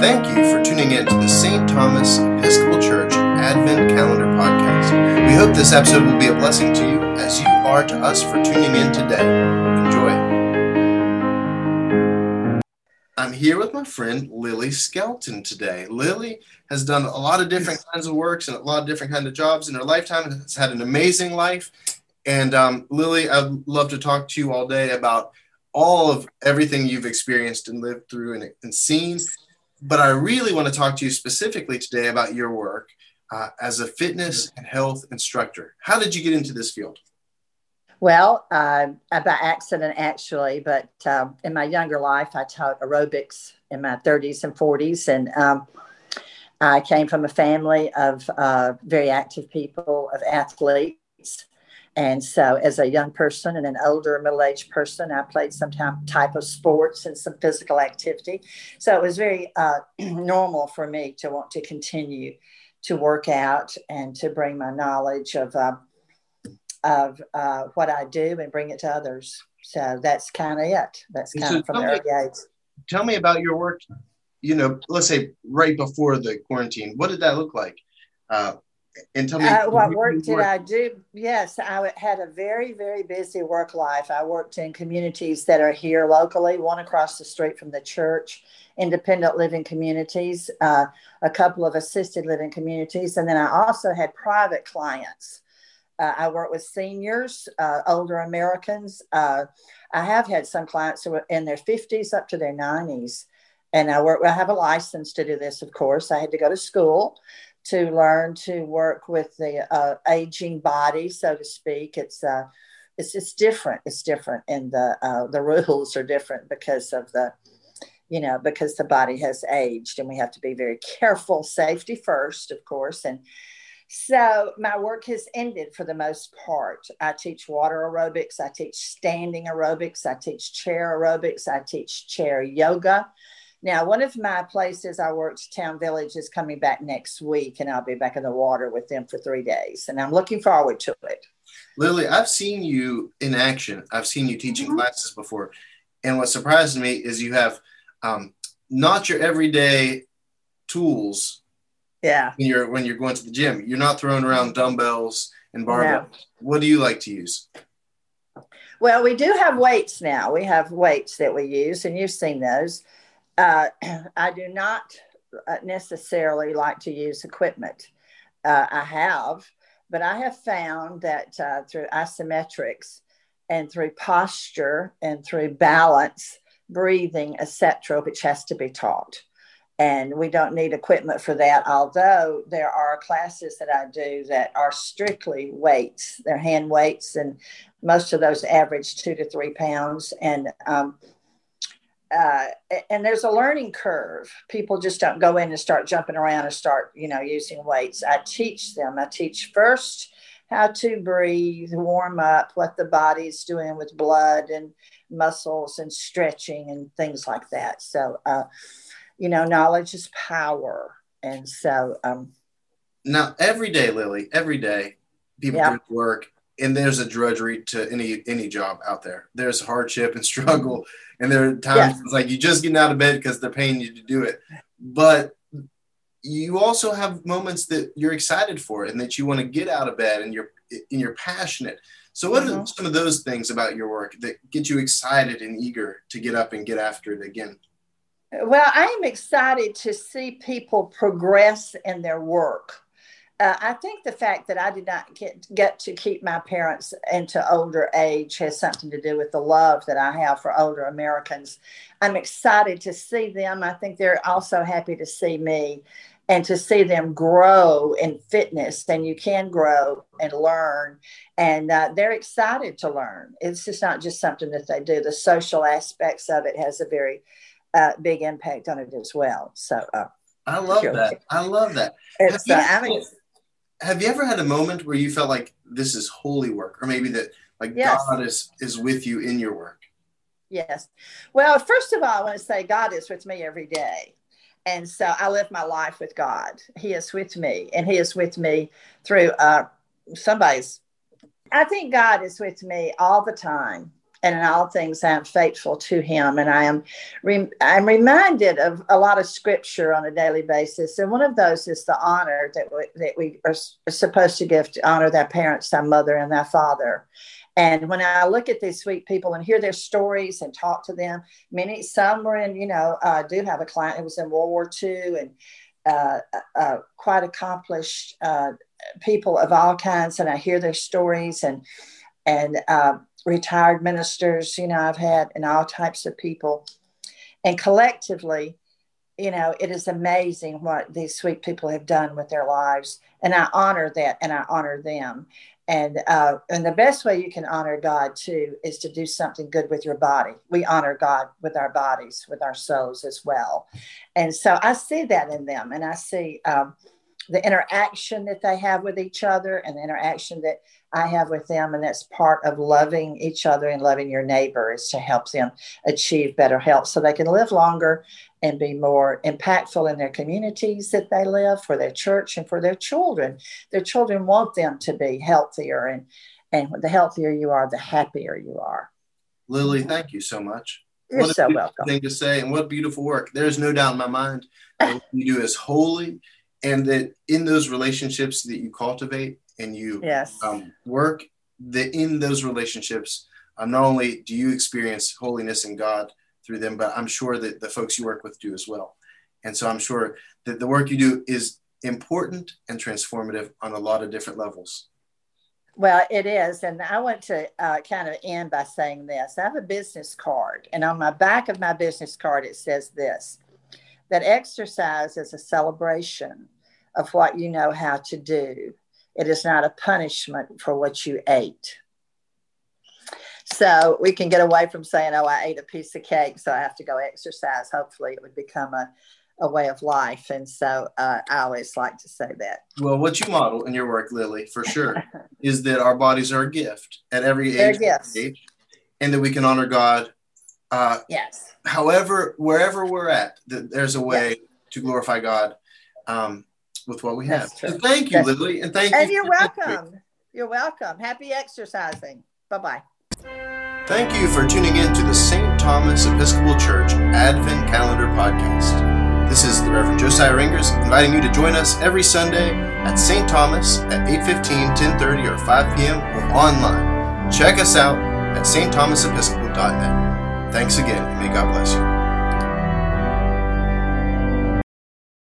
Thank you for tuning in to the St. Thomas Episcopal Church Advent Calendar Podcast. We hope this episode will be a blessing to you as you are to us for tuning in today. Enjoy. I'm here with my friend Lily Skelton today. Lily has done a lot of different kinds of works and a lot of different kinds of jobs in her lifetime and has had an amazing life. And um, Lily, I'd love to talk to you all day about all of everything you've experienced and lived through and, and seen. But I really want to talk to you specifically today about your work uh, as a fitness and health instructor. How did you get into this field? Well, uh, by accident, actually, but um, in my younger life, I taught aerobics in my 30s and 40s. And um, I came from a family of uh, very active people, of athletes. And so, as a young person and an older middle aged person, I played some type of sports and some physical activity. So, it was very uh, normal for me to want to continue to work out and to bring my knowledge of, uh, of uh, what I do and bring it to others. So, that's kind of it. That's kind of so from the early age. Tell me about your work, you know, let's say right before the quarantine. What did that look like? And tell me uh, what work did I do? Yes, I had a very, very busy work life. I worked in communities that are here locally, one across the street from the church, independent living communities, uh, a couple of assisted living communities, and then I also had private clients. Uh, I work with seniors, uh, older Americans. Uh, I have had some clients who are in their 50s up to their 90s. And I work, I have a license to do this, of course. I had to go to school to learn to work with the uh, aging body, so to speak. It's uh, it's it's different. It's different, and the uh, the rules are different because of the, you know, because the body has aged, and we have to be very careful. Safety first, of course, and so my work has ended for the most part. I teach water aerobics, I teach standing aerobics, I teach chair aerobics, I teach chair yoga. Now, one of my places I worked, Town Village, is coming back next week, and I'll be back in the water with them for three days, and I'm looking forward to it. Lily, I've seen you in action. I've seen you teaching mm-hmm. classes before, and what surprises me is you have um, not your everyday tools. Yeah. When you're when you're going to the gym, you're not throwing around dumbbells and barbells. No. What do you like to use? Well, we do have weights now. We have weights that we use, and you've seen those. Uh, I do not uh, necessarily like to use equipment. Uh, I have, but I have found that uh, through isometrics and through posture and through balance, breathing, etc., which has to be taught. And we don't need equipment for that, although there are classes that I do that are strictly weights. They're hand weights, and most of those average two to three pounds. And um, uh, and there's a learning curve. People just don't go in and start jumping around and start, you know, using weights. I teach them. I teach first how to breathe, warm up, what the body's doing with blood and muscles and stretching and things like that. So, uh, you know, knowledge is power. And so, um, now every day, Lily, every day, people yeah. do work and there's a drudgery to any any job out there. There's hardship and struggle, and there are times yes. it's like you just getting out of bed because they're paying you to do it. But you also have moments that you're excited for and that you want to get out of bed and you're and you're passionate. So what mm-hmm. are some of those things about your work that get you excited and eager to get up and get after it again? Well, I am excited to see people progress in their work uh, I think the fact that I did not get, get to keep my parents into older age has something to do with the love that I have for older Americans. I'm excited to see them. I think they're also happy to see me and to see them grow in fitness. And you can grow and learn. And uh, they're excited to learn. It's just not just something that they do, the social aspects of it has a very uh, big impact on it as well. So, uh, I love that. I love that. It's, uh, I mean, have you ever had a moment where you felt like this is holy work or maybe that like yes. god is is with you in your work? Yes. Well first of all i want to say god is with me every day. And so i live my life with god. He is with me and he is with me through uh somebody's i think god is with me all the time and in all things I am faithful to him. And I am re- I'm reminded of a lot of scripture on a daily basis. And one of those is the honor that we, that we are, supposed to give to honor their parents, their mother, and their father. And when I look at these sweet people and hear their stories and talk to them, many some were in, you know, I do have a client who was in World War II and uh, uh, quite accomplished uh, people of all kinds, and I hear their stories and and uh, retired ministers, you know, I've had and all types of people, and collectively, you know, it is amazing what these sweet people have done with their lives, and I honor that and I honor them. And uh, and the best way you can honor God too is to do something good with your body. We honor God with our bodies, with our souls as well. And so I see that in them, and I see um, the interaction that they have with each other and the interaction that I have with them. And that's part of loving each other and loving your neighbor is to help them achieve better health so they can live longer and be more impactful in their communities that they live, for their church and for their children. Their children want them to be healthier, and, and the healthier you are, the happier you are. Lily, thank you so much. You're what a so welcome. Thing to say, and what beautiful work. There's no doubt in my mind that you do is holy, and that in those relationships that you cultivate and you yes. um, work, that in those relationships, um, not only do you experience holiness in God, through them, but I'm sure that the folks you work with do as well. And so I'm sure that the work you do is important and transformative on a lot of different levels. Well, it is. And I want to uh, kind of end by saying this I have a business card, and on my back of my business card, it says this that exercise is a celebration of what you know how to do, it is not a punishment for what you ate. So we can get away from saying, oh, I ate a piece of cake, so I have to go exercise. Hopefully, it would become a, a way of life. And so uh, I always like to say that. Well, what you model in your work, Lily, for sure, is that our bodies are a gift at every age, age and that we can honor God. Uh, yes. However, wherever we're at, that there's a way yes. to glorify God um, with what we have. So thank you, That's Lily, and thank and you. And you're welcome. You're welcome. Happy exercising. Bye bye. Thank you for tuning in to the St. Thomas Episcopal Church Advent Calendar Podcast. This is the Reverend Josiah Ringers inviting you to join us every Sunday at St. Thomas at 8.15, 10.30, or 5 p.m. or online. Check us out at stthomasepiscopal.net. Thanks again, may God bless you.